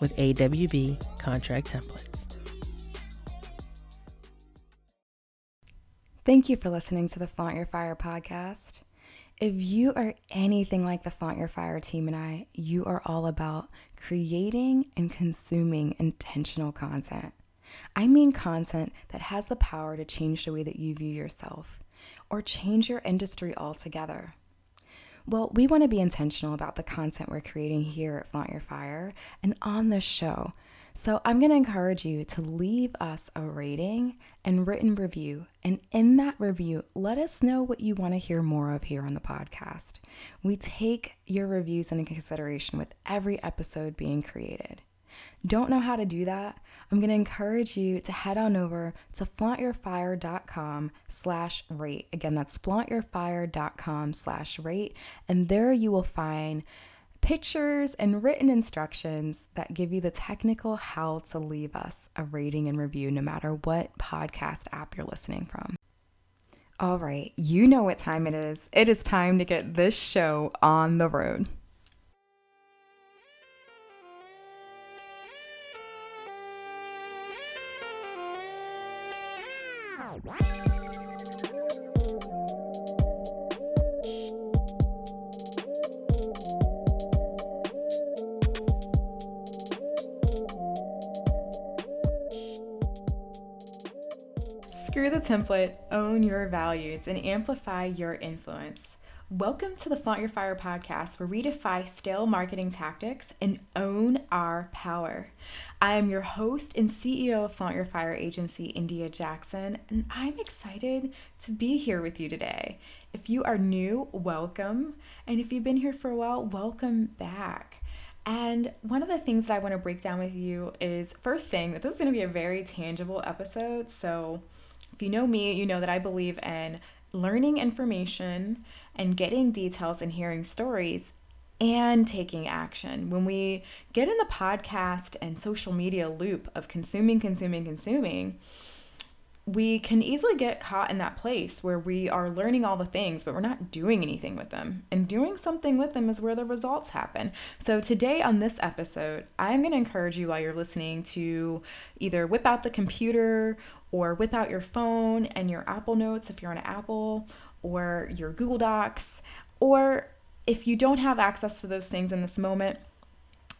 with AWB contract templates. Thank you for listening to the Flaunt Your Fire podcast. If you are anything like the Flaunt Your Fire team and I, you are all about creating and consuming intentional content. I mean content that has the power to change the way that you view yourself or change your industry altogether. Well, we want to be intentional about the content we're creating here at Flaunt Your Fire and on this show so I'm going to encourage you to leave us a rating and written review. And in that review, let us know what you want to hear more of here on the podcast. We take your reviews into consideration with every episode being created. Don't know how to do that? I'm going to encourage you to head on over to flauntyourfire.com slash rate. Again, that's flauntyourfire.com slash rate. And there you will find pictures and written instructions that give you the technical how to leave us a rating and review no matter what podcast app you're listening from. All right, you know what time it is. It is time to get this show on the road. Template, own your values, and amplify your influence. Welcome to the Flaunt Your Fire podcast, where we defy stale marketing tactics and own our power. I am your host and CEO of Flaunt Your Fire agency, India Jackson, and I'm excited to be here with you today. If you are new, welcome. And if you've been here for a while, welcome back. And one of the things that I want to break down with you is first saying that this is going to be a very tangible episode. So, if you know me, you know that I believe in learning information and getting details and hearing stories and taking action. When we get in the podcast and social media loop of consuming, consuming, consuming, we can easily get caught in that place where we are learning all the things, but we're not doing anything with them. And doing something with them is where the results happen. So, today on this episode, I'm going to encourage you while you're listening to either whip out the computer or whip out your phone and your Apple Notes if you're on Apple, or your Google Docs, or if you don't have access to those things in this moment,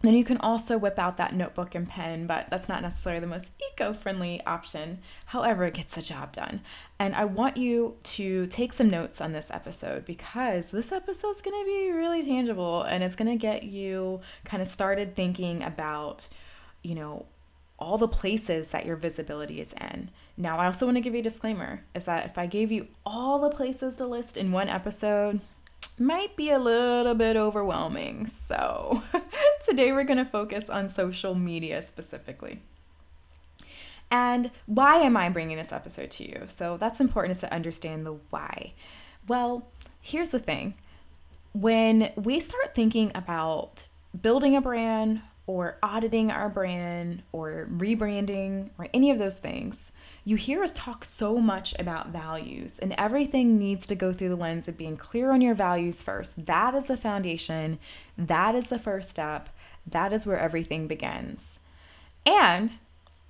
then you can also whip out that notebook and pen, but that's not necessarily the most eco friendly option. However, it gets the job done. And I want you to take some notes on this episode because this episode is going to be really tangible and it's going to get you kind of started thinking about, you know, all the places that your visibility is in. Now, I also want to give you a disclaimer is that if I gave you all the places to list in one episode, might be a little bit overwhelming. So, today we're going to focus on social media specifically. And why am I bringing this episode to you? So, that's important is to understand the why. Well, here's the thing when we start thinking about building a brand or auditing our brand or rebranding or any of those things, you hear us talk so much about values, and everything needs to go through the lens of being clear on your values first. That is the foundation, that is the first step, that is where everything begins. And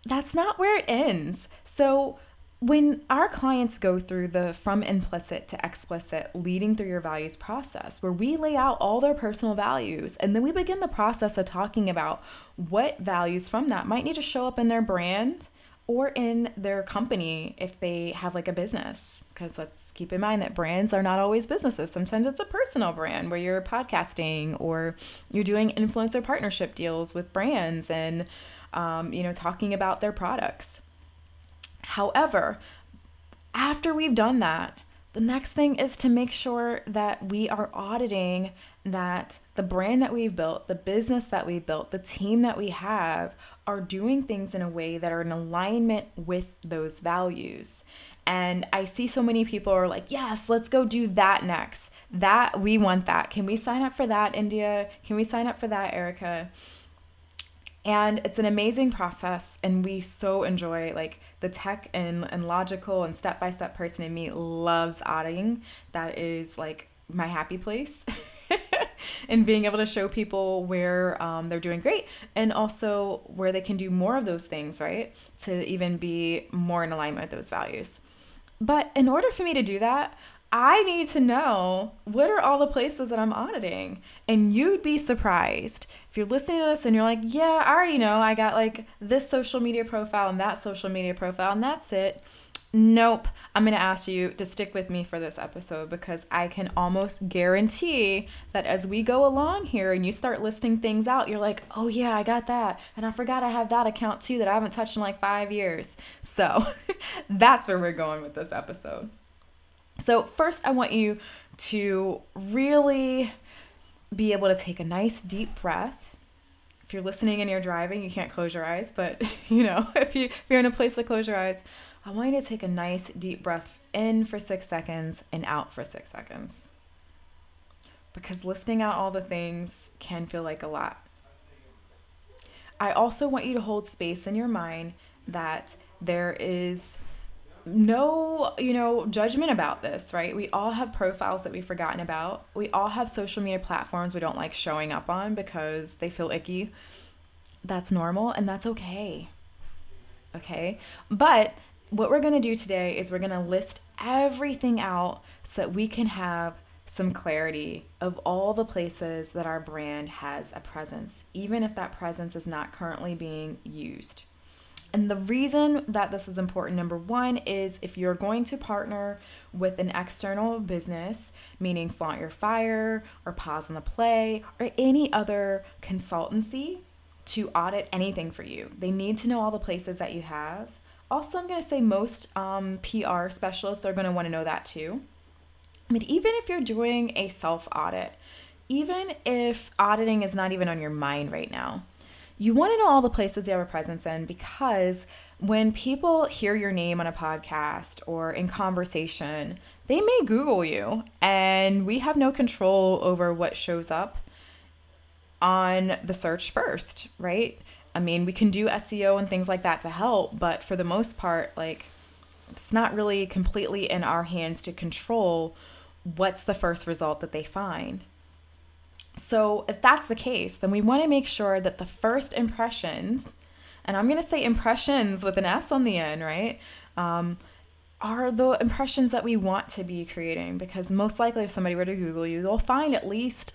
that's not where it ends. So, when our clients go through the from implicit to explicit leading through your values process where we lay out all their personal values and then we begin the process of talking about what values from that might need to show up in their brand or in their company if they have like a business. Because let's keep in mind that brands are not always businesses. Sometimes it's a personal brand where you're podcasting or you're doing influencer partnership deals with brands and, um, you know, talking about their products. However, after we've done that, the next thing is to make sure that we are auditing that the brand that we've built, the business that we've built, the team that we have are doing things in a way that are in alignment with those values. And I see so many people are like, yes, let's go do that next. That we want that. Can we sign up for that, India? Can we sign up for that, Erica? And it's an amazing process, and we so enjoy like the tech and, and logical and step by step person in me loves auditing. That is like my happy place. and being able to show people where um, they're doing great and also where they can do more of those things, right? To even be more in alignment with those values. But in order for me to do that, I need to know what are all the places that I'm auditing. And you'd be surprised if you're listening to this and you're like, yeah, I already know. I got like this social media profile and that social media profile, and that's it. Nope. I'm going to ask you to stick with me for this episode because I can almost guarantee that as we go along here and you start listing things out, you're like, oh, yeah, I got that. And I forgot I have that account too that I haven't touched in like five years. So that's where we're going with this episode. So, first, I want you to really be able to take a nice deep breath. If you're listening and you're driving, you can't close your eyes, but you know, if you if you're in a place to close your eyes, I want you to take a nice deep breath in for six seconds and out for six seconds. Because listing out all the things can feel like a lot. I also want you to hold space in your mind that there is no, you know, judgment about this, right? We all have profiles that we've forgotten about. We all have social media platforms we don't like showing up on because they feel icky. That's normal and that's okay. Okay? But what we're going to do today is we're going to list everything out so that we can have some clarity of all the places that our brand has a presence, even if that presence is not currently being used. And the reason that this is important, number one, is if you're going to partner with an external business, meaning Flaunt Your Fire or Pause on the Play or any other consultancy to audit anything for you, they need to know all the places that you have also, I'm going to say most um, PR specialists are going to want to know that too. But even if you're doing a self audit, even if auditing is not even on your mind right now, you want to know all the places you have a presence in because when people hear your name on a podcast or in conversation, they may Google you, and we have no control over what shows up on the search first, right? I mean, we can do SEO and things like that to help, but for the most part, like, it's not really completely in our hands to control what's the first result that they find. So, if that's the case, then we want to make sure that the first impressions, and I'm going to say impressions with an S on the end, right? Um, are the impressions that we want to be creating because most likely if somebody were to google you they'll find at least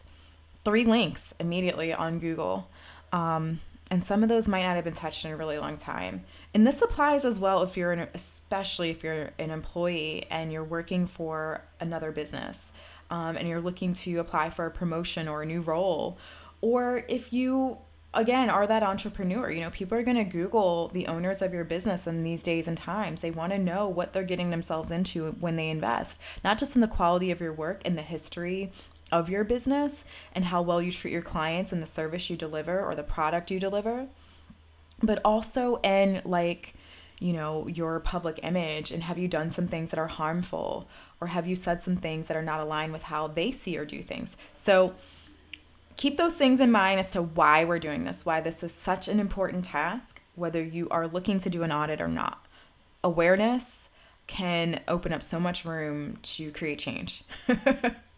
three links immediately on google um, and some of those might not have been touched in a really long time. And this applies as well if you're an, especially if you're an employee and you're working for another business um, and you're looking to apply for a promotion or a new role, or if you again are that entrepreneur you know people are going to google the owners of your business in these days and times they want to know what they're getting themselves into when they invest not just in the quality of your work and the history of your business and how well you treat your clients and the service you deliver or the product you deliver, but also in like, you know, your public image and have you done some things that are harmful or have you said some things that are not aligned with how they see or do things. So keep those things in mind as to why we're doing this, why this is such an important task, whether you are looking to do an audit or not. Awareness can open up so much room to create change.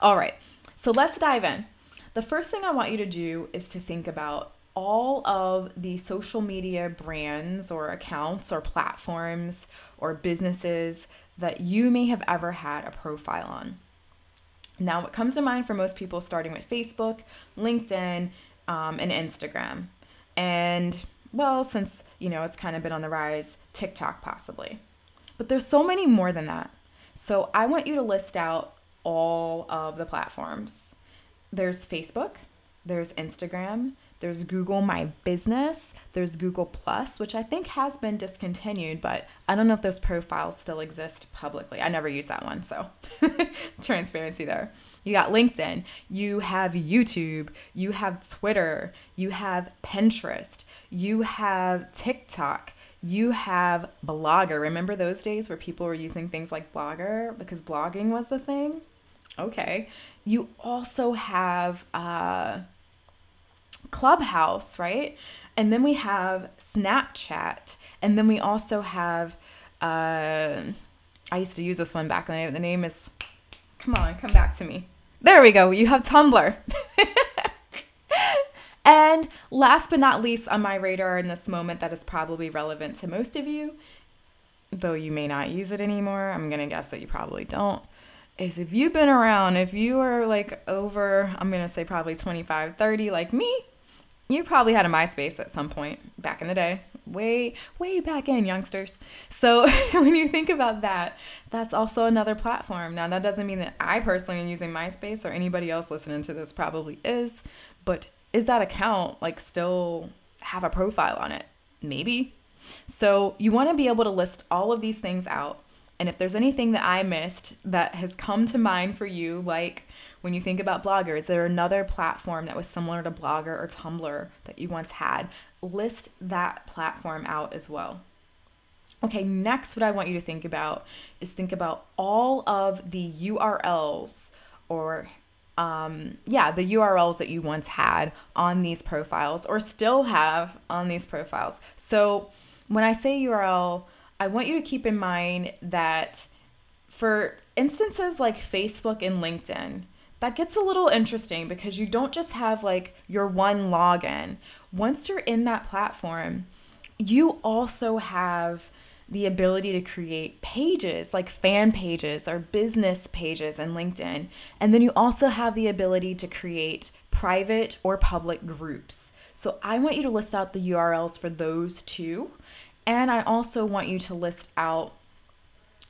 All right, so let's dive in. The first thing I want you to do is to think about all of the social media brands or accounts or platforms or businesses that you may have ever had a profile on. Now, what comes to mind for most people, starting with Facebook, LinkedIn, um, and Instagram. And well, since, you know, it's kind of been on the rise, TikTok possibly. But there's so many more than that. So I want you to list out all of the platforms. There's Facebook, there's Instagram, there's Google My Business, there's Google Plus, which I think has been discontinued, but I don't know if those profiles still exist publicly. I never use that one, so transparency there. You got LinkedIn, you have YouTube, you have Twitter, you have Pinterest, you have TikTok, you have Blogger. Remember those days where people were using things like Blogger because blogging was the thing? Okay. You also have uh, Clubhouse, right? And then we have Snapchat. And then we also have, uh, I used to use this one back in the name is, come on, come back to me. There we go. You have Tumblr. and last but not least on my radar in this moment, that is probably relevant to most of you, though you may not use it anymore. I'm going to guess that you probably don't. Is if you've been around, if you are like over, I'm going to say probably 25, 30, like me, you probably had a MySpace at some point back in the day. Way, way back in, youngsters. So when you think about that, that's also another platform. Now, that doesn't mean that I personally am using MySpace or anybody else listening to this probably is, but is that account like still have a profile on it? Maybe. So you want to be able to list all of these things out. And if there's anything that I missed that has come to mind for you, like when you think about Blogger, is there another platform that was similar to Blogger or Tumblr that you once had? List that platform out as well. Okay, next, what I want you to think about is think about all of the URLs or um, yeah, the URLs that you once had on these profiles or still have on these profiles. So when I say URL, I want you to keep in mind that for instances like Facebook and LinkedIn, that gets a little interesting because you don't just have like your one login. Once you're in that platform, you also have the ability to create pages like fan pages or business pages in LinkedIn. And then you also have the ability to create private or public groups. So I want you to list out the URLs for those two. And I also want you to list out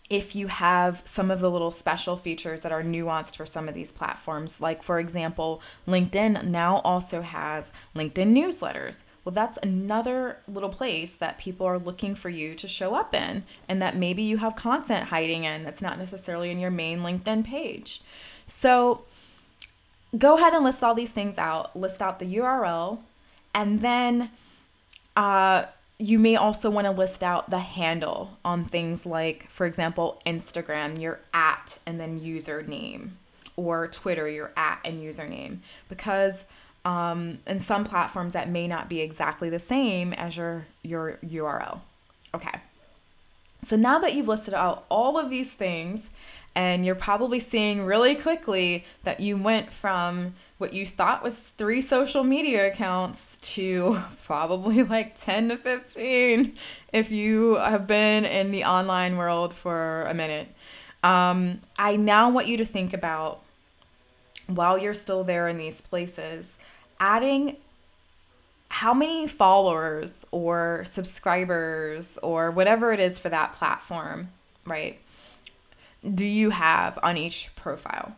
if you have some of the little special features that are nuanced for some of these platforms. Like, for example, LinkedIn now also has LinkedIn newsletters. Well, that's another little place that people are looking for you to show up in, and that maybe you have content hiding in that's not necessarily in your main LinkedIn page. So, go ahead and list all these things out, list out the URL, and then uh, you may also want to list out the handle on things like, for example, Instagram, your at and then username, or Twitter, your at and username, because um, in some platforms that may not be exactly the same as your your URL. Okay. So now that you've listed out all of these things, and you're probably seeing really quickly that you went from what you thought was three social media accounts to probably like 10 to 15 if you have been in the online world for a minute. Um, I now want you to think about while you're still there in these places, adding how many followers or subscribers or whatever it is for that platform, right? Do you have on each profile?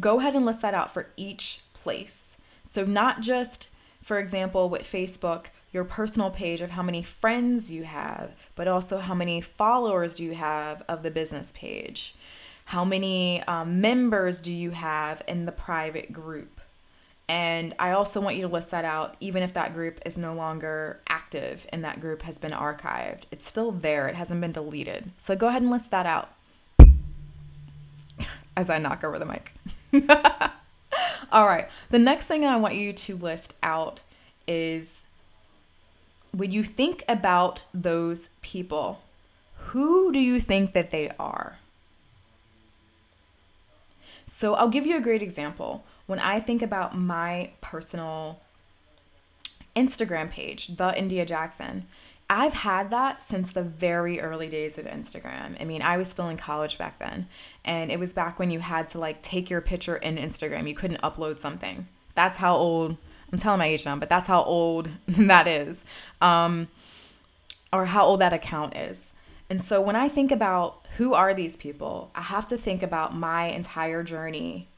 Go ahead and list that out for each place. So, not just, for example, with Facebook, your personal page of how many friends you have, but also how many followers do you have of the business page? How many um, members do you have in the private group? And I also want you to list that out, even if that group is no longer active and that group has been archived. It's still there, it hasn't been deleted. So go ahead and list that out as I knock over the mic. All right. The next thing I want you to list out is when you think about those people, who do you think that they are? So I'll give you a great example. When I think about my personal Instagram page, The India Jackson, I've had that since the very early days of Instagram. I mean, I was still in college back then, and it was back when you had to like take your picture in Instagram. You couldn't upload something. That's how old I'm telling my age now, but that's how old that is, um, or how old that account is. And so when I think about who are these people, I have to think about my entire journey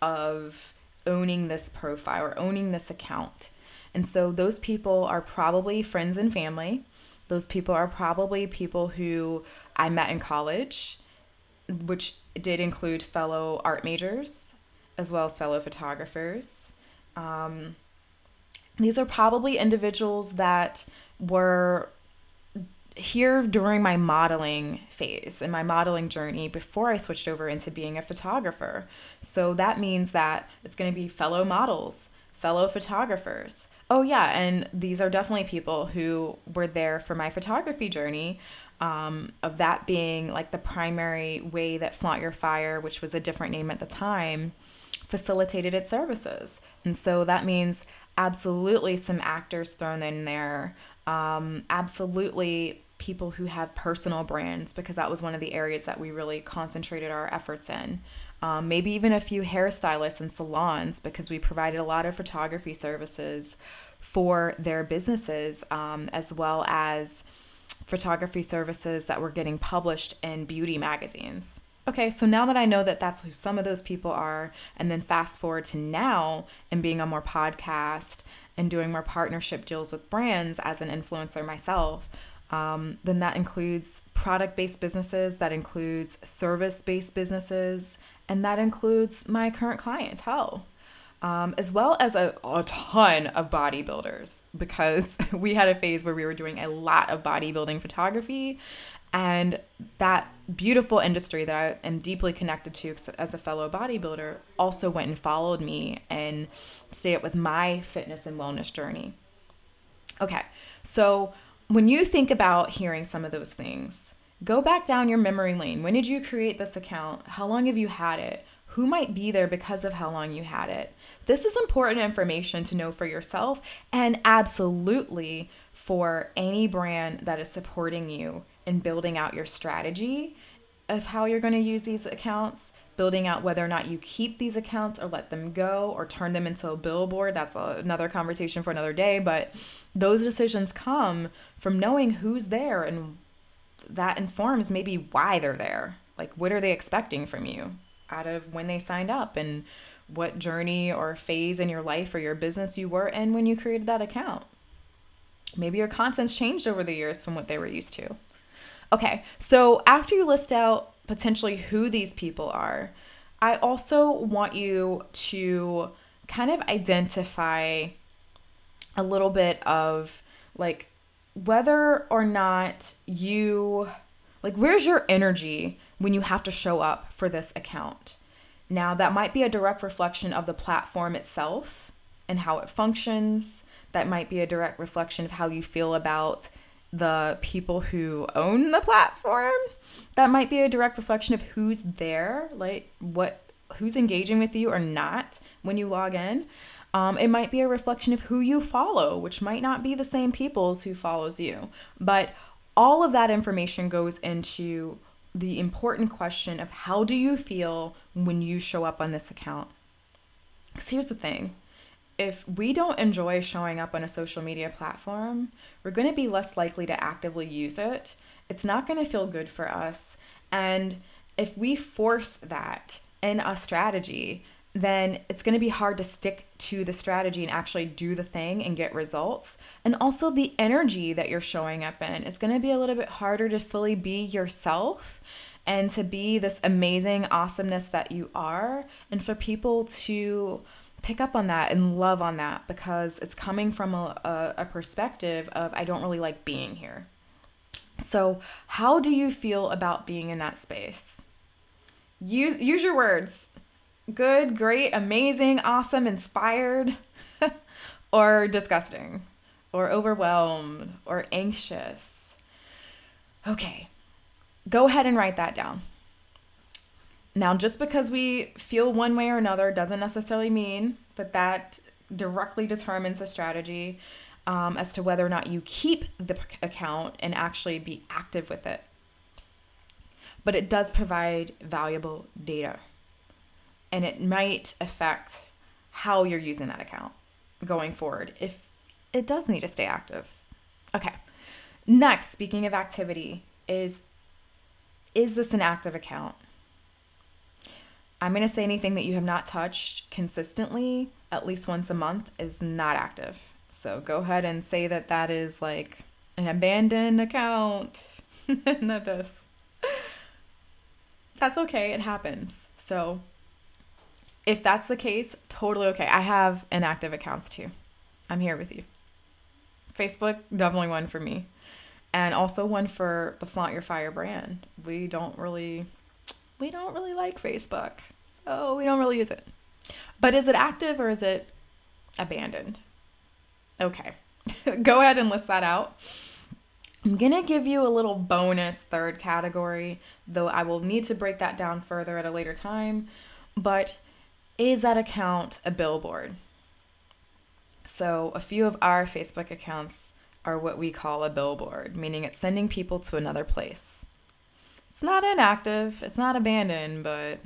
of owning this profile or owning this account. And so those people are probably friends and family. Those people are probably people who I met in college, which did include fellow art majors as well as fellow photographers. Um, these are probably individuals that were here during my modeling phase and my modeling journey before I switched over into being a photographer. So that means that it's going to be fellow models, fellow photographers. Oh, yeah, and these are definitely people who were there for my photography journey. Um, of that being like the primary way that Flaunt Your Fire, which was a different name at the time, facilitated its services. And so that means absolutely some actors thrown in there, um, absolutely people who have personal brands because that was one of the areas that we really concentrated our efforts in. Um, maybe even a few hairstylists and salons because we provided a lot of photography services for their businesses um, as well as photography services that were getting published in beauty magazines. Okay, so now that I know that that's who some of those people are, and then fast forward to now and being on more podcast and doing more partnership deals with brands as an influencer myself, um, then that includes product based businesses, that includes service based businesses, and that includes my current clientele. Um, as well as a, a ton of bodybuilders because we had a phase where we were doing a lot of bodybuilding photography and that beautiful industry that I am deeply connected to as a fellow bodybuilder also went and followed me and stayed up with my fitness and wellness journey. Okay, so when you think about hearing some of those things, go back down your memory lane. When did you create this account? How long have you had it? Who might be there because of how long you had it? This is important information to know for yourself and absolutely for any brand that is supporting you in building out your strategy of how you're going to use these accounts building out whether or not you keep these accounts or let them go or turn them into a billboard. That's another conversation for another day. But those decisions come from knowing who's there and that informs maybe why they're there. Like, what are they expecting from you out of when they signed up and what journey or phase in your life or your business you were in when you created that account? Maybe your content's changed over the years from what they were used to. Okay, so after you list out potentially who these people are, I also want you to kind of identify a little bit of like whether or not you like where's your energy when you have to show up for this account. Now, that might be a direct reflection of the platform itself and how it functions. That might be a direct reflection of how you feel about the people who own the platform that might be a direct reflection of who's there like what who's engaging with you or not when you log in. Um, it might be a reflection of who you follow which might not be the same people's who follows you. But all of that information goes into the important question of how do you feel when you show up on this account? Because here's the thing if we don't enjoy showing up on a social media platform, we're going to be less likely to actively use it. It's not going to feel good for us. And if we force that in a strategy, then it's going to be hard to stick to the strategy and actually do the thing and get results. And also, the energy that you're showing up in is going to be a little bit harder to fully be yourself and to be this amazing awesomeness that you are, and for people to pick up on that and love on that because it's coming from a, a, a, perspective of I don't really like being here. So, how do you feel about being in that space? Use use your words. Good, great, amazing, awesome, inspired, or disgusting, or overwhelmed, or anxious. Okay. Go ahead and write that down. Now, just because we feel one way or another doesn't necessarily mean that that directly determines the strategy um, as to whether or not you keep the account and actually be active with it. But it does provide valuable data and it might affect how you're using that account. going forward if it does need to stay active. Okay. Next, speaking of activity, is is this an active account? I'm going to say anything that you have not touched consistently at least once a month is not active. So go ahead and say that that is like an abandoned account. not this. That's okay. It happens. So if that's the case, totally okay. I have inactive accounts too. I'm here with you. Facebook, definitely one for me. And also one for the Flaunt Your Fire brand. We don't really we don't really like Facebook. So we don't really use it. But is it active or is it abandoned? Okay. Go ahead and list that out. I'm going to give you a little bonus third category, though I will need to break that down further at a later time. But is that account a billboard? So, a few of our Facebook accounts are what we call a billboard, meaning it's sending people to another place. It's not inactive, it's not abandoned, but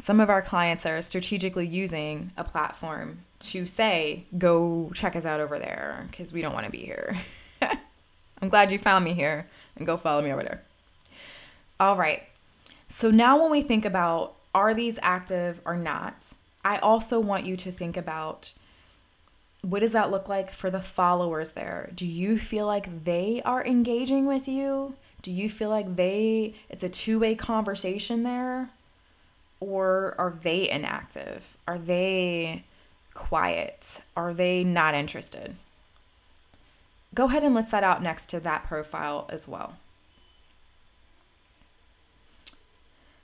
some of our clients are strategically using a platform to say, go check us out over there because we don't want to be here. I'm glad you found me here and go follow me over there. All right. So now when we think about are these active or not, I also want you to think about what does that look like for the followers there? Do you feel like they are engaging with you? Do you feel like they it's a two-way conversation there? Or are they inactive? Are they quiet? Are they not interested? Go ahead and list that out next to that profile as well.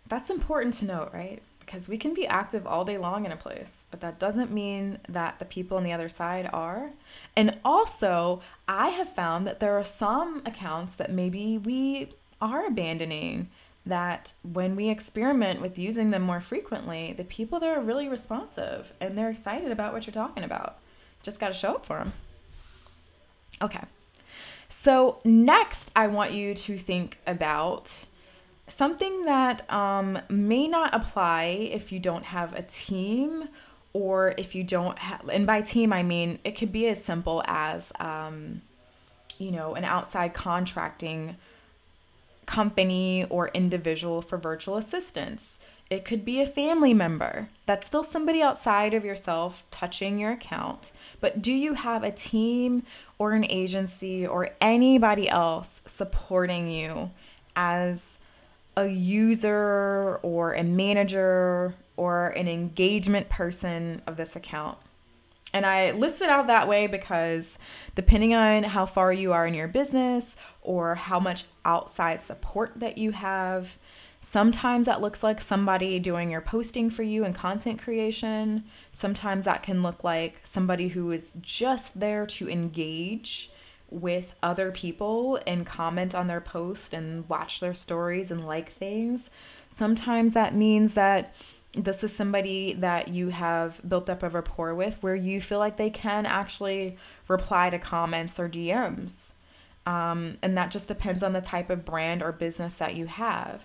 That's important to note, right? Because we can be active all day long in a place, but that doesn't mean that the people on the other side are. And also, I have found that there are some accounts that maybe we are abandoning that when we experiment with using them more frequently, the people there are really responsive and they're excited about what you're talking about. Just got to show up for them. Okay. So, next, I want you to think about something that um, may not apply if you don't have a team or if you don't have, and by team, I mean it could be as simple as, um, you know, an outside contracting company or individual for virtual assistance. It could be a family member. That's still somebody outside of yourself touching your account. But do you have a team or an agency or anybody else supporting you as a user or a manager or an engagement person of this account? And I list it out that way because depending on how far you are in your business or how much outside support that you have, sometimes that looks like somebody doing your posting for you and content creation. Sometimes that can look like somebody who is just there to engage with other people and comment on their post and watch their stories and like things. Sometimes that means that this is somebody that you have built up a rapport with where you feel like they can actually reply to comments or DMs. Um, and that just depends on the type of brand or business that you have.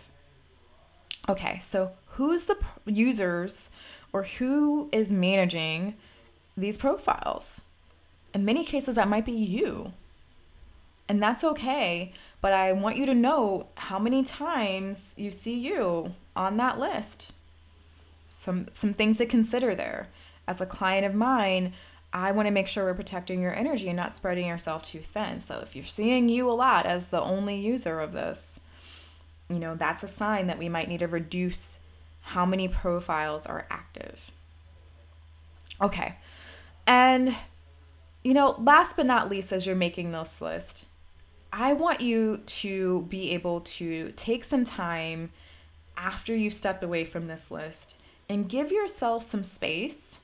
Okay, so who's the users or who is managing these profiles? In many cases, that might be you. And that's okay, but I want you to know how many times you see you on that list some some things to consider there. As a client of mine, I want to make sure we're protecting your energy and not spreading yourself too thin. So if you're seeing you a lot as the only user of this, you know, that's a sign that we might need to reduce how many profiles are active. Okay. And you know, last but not least as you're making this list, I want you to be able to take some time after you stepped away from this list and give yourself some space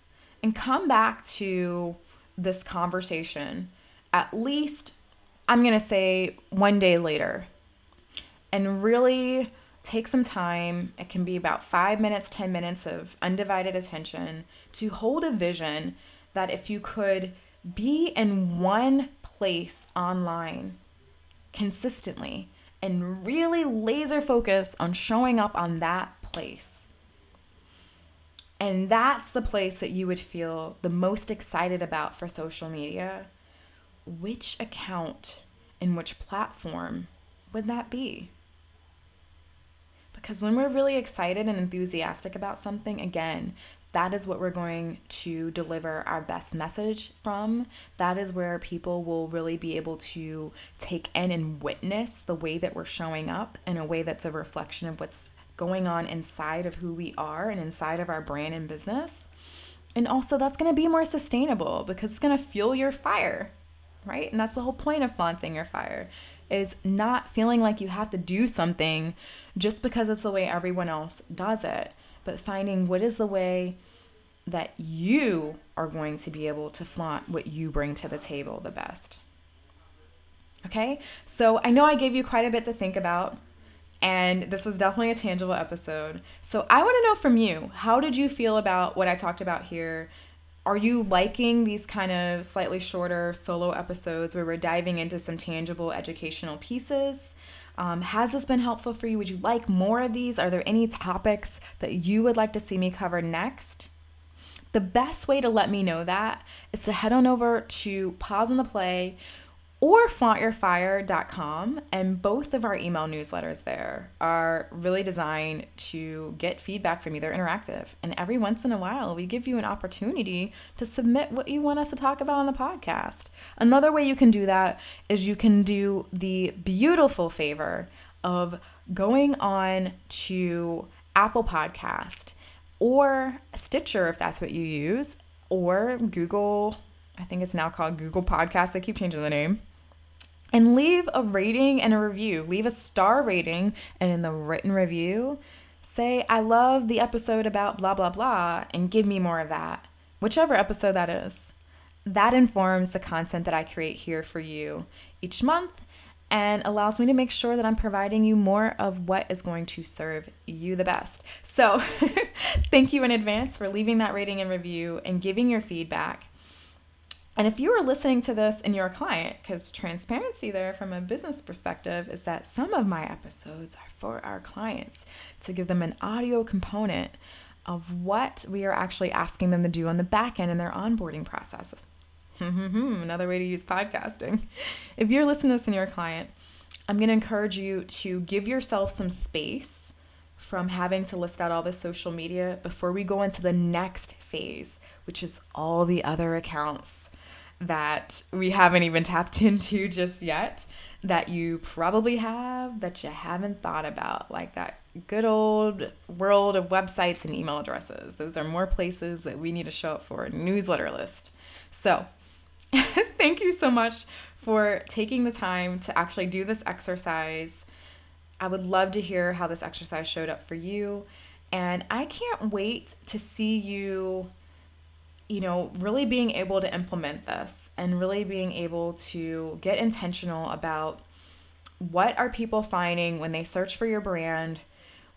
and come back to this conversation at least, I'm going to say, one day later. And really take some time. It can be about five minutes, 10 minutes of undivided attention to hold a vision that if you could be in one place online consistently and really laser focus on showing up on that place and that's the place that you would feel the most excited about for social media, which account and which platform would that be? Because when we're really excited and enthusiastic about something, again, that is what we're going to deliver our best message from. That is where people will really be able to take in and witness the way that we're showing up in a way that's a reflection of what's going on inside of who we are and inside of our brand and business. And also, that's going to be more sustainable because it's going to fuel your fire, right? And that's the whole point of flaunting your fire is not feeling like you have to do something just because it's the way everyone else does it, but finding what is the way that you are going to be able to flaunt what you bring to the table the best. Okay, so I know I gave you quite a bit to think about, and this was definitely a tangible episode. So I want to know from you how did you feel about what I talked about here? Are you liking these kind of slightly shorter solo episodes where we're diving into some tangible educational pieces? Um, has this been helpful for you? Would you like more of these? Are there any topics that you would like to see me cover next? The best way to let me know that is to head on over to Pause on the Play or flauntyourfire.com. And both of our email newsletters there are really designed to get feedback from you. They're interactive. And every once in a while, we give you an opportunity to submit what you want us to talk about on the podcast. Another way you can do that is you can do the beautiful favor of going on to Apple Podcast or Stitcher if that's what you use, or Google. I think it's now called Google Podcasts. They keep changing the name. And leave a rating and a review. Leave a star rating, and in the written review, say, I love the episode about blah, blah, blah, and give me more of that, whichever episode that is. That informs the content that I create here for you each month and allows me to make sure that I'm providing you more of what is going to serve you the best. So, thank you in advance for leaving that rating and review and giving your feedback. And if you are listening to this and you're a client, because transparency there from a business perspective is that some of my episodes are for our clients to give them an audio component of what we are actually asking them to do on the back end in their onboarding process. Another way to use podcasting. If you're listening to this and you're a client, I'm going to encourage you to give yourself some space from having to list out all the social media before we go into the next phase, which is all the other accounts that we haven't even tapped into just yet that you probably have that you haven't thought about, like that good old world of websites and email addresses. Those are more places that we need to show up for a newsletter list. So, thank you so much for taking the time to actually do this exercise. I would love to hear how this exercise showed up for you. And I can't wait to see you, you know, really being able to implement this and really being able to get intentional about what are people finding when they search for your brand?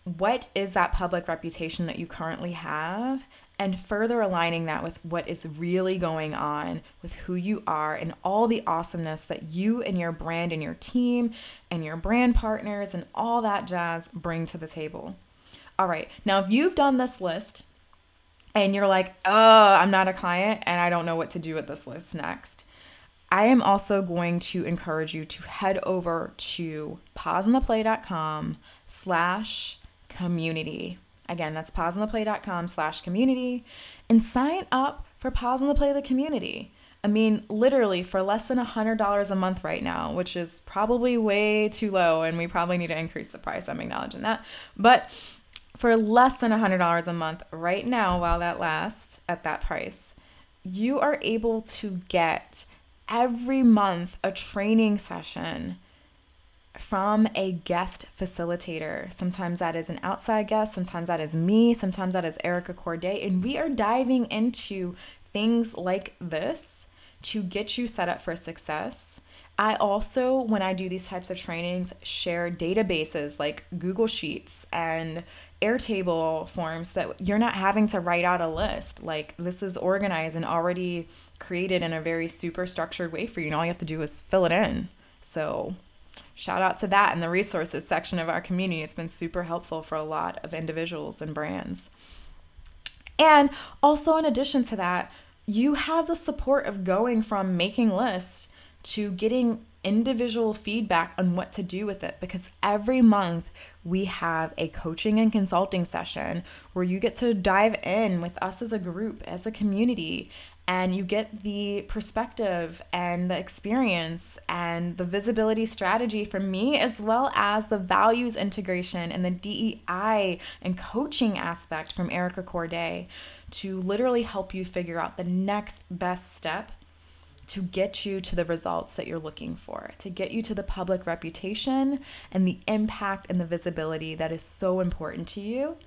What is that public reputation that you currently have? and further aligning that with what is really going on with who you are and all the awesomeness that you and your brand and your team and your brand partners and all that jazz bring to the table. All right, now if you've done this list and you're like, oh, I'm not a client and I don't know what to do with this list next. I am also going to encourage you to head over to pauseontheplay.com slash community Again, that's pauseontheplay.com slash community and sign up for Pause on the Play the community. I mean, literally for less than $100 a month right now, which is probably way too low, and we probably need to increase the price. I'm acknowledging that. But for less than $100 a month right now, while that lasts at that price, you are able to get every month a training session from a guest facilitator. Sometimes that is an outside guest, sometimes that is me, sometimes that is Erica Courdae. And we are diving into things like this to get you set up for success. I also, when I do these types of trainings, share databases like Google Sheets and Airtable forms that you're not having to write out a list. Like this is organized and already created in a very super structured way for you. And all you have to do is fill it in. So shout out to that in the resources section of our community. It's been super helpful for a lot of individuals and brands. And also, in addition to that, you have the support of going from making lists to getting individual feedback on what to do with it because every month we have a coaching and consulting session where you get to dive in with us as a group, as a community, and you get the perspective and the experience and the visibility strategy from me, as well as the values integration and the DEI and coaching aspect from Erica Courdae to literally help you figure out the next best step to get you to the results that you're looking for, to get you to the public reputation and the impact and the visibility that is so important to you.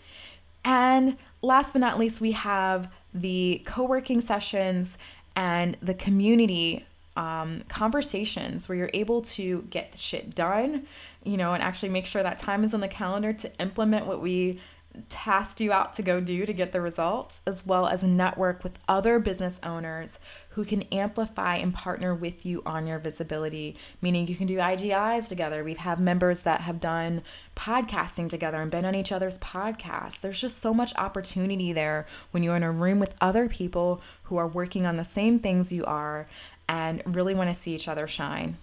And last but not least, we have the co working sessions and the community um, conversations where you're able to get shit done, you know, and actually make sure that time is on the calendar to implement what we tasked you out to go do to get the results, as well as network with other business owners who can amplify and partner with you on your visibility, meaning you can do IG Lives together. We've had members that have done podcasting together and been on each other's podcasts. There's just so much opportunity there when you're in a room with other people who are working on the same things you are and really want to see each other shine.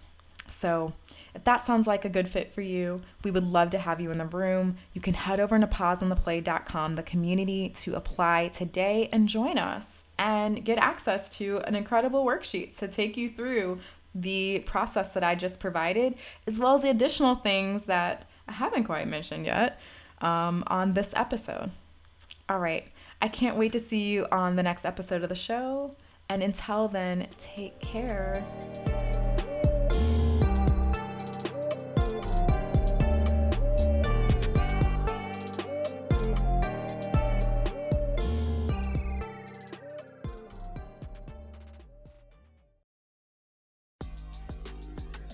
So, if that sounds like a good fit for you, we would love to have you in the room. You can head over to pauseontheplay.com, the community, to apply today and join us and get access to an incredible worksheet to take you through the process that I just provided, as well as the additional things that I haven't quite mentioned yet um, on this episode. All right, I can't wait to see you on the next episode of the show. And until then, take care.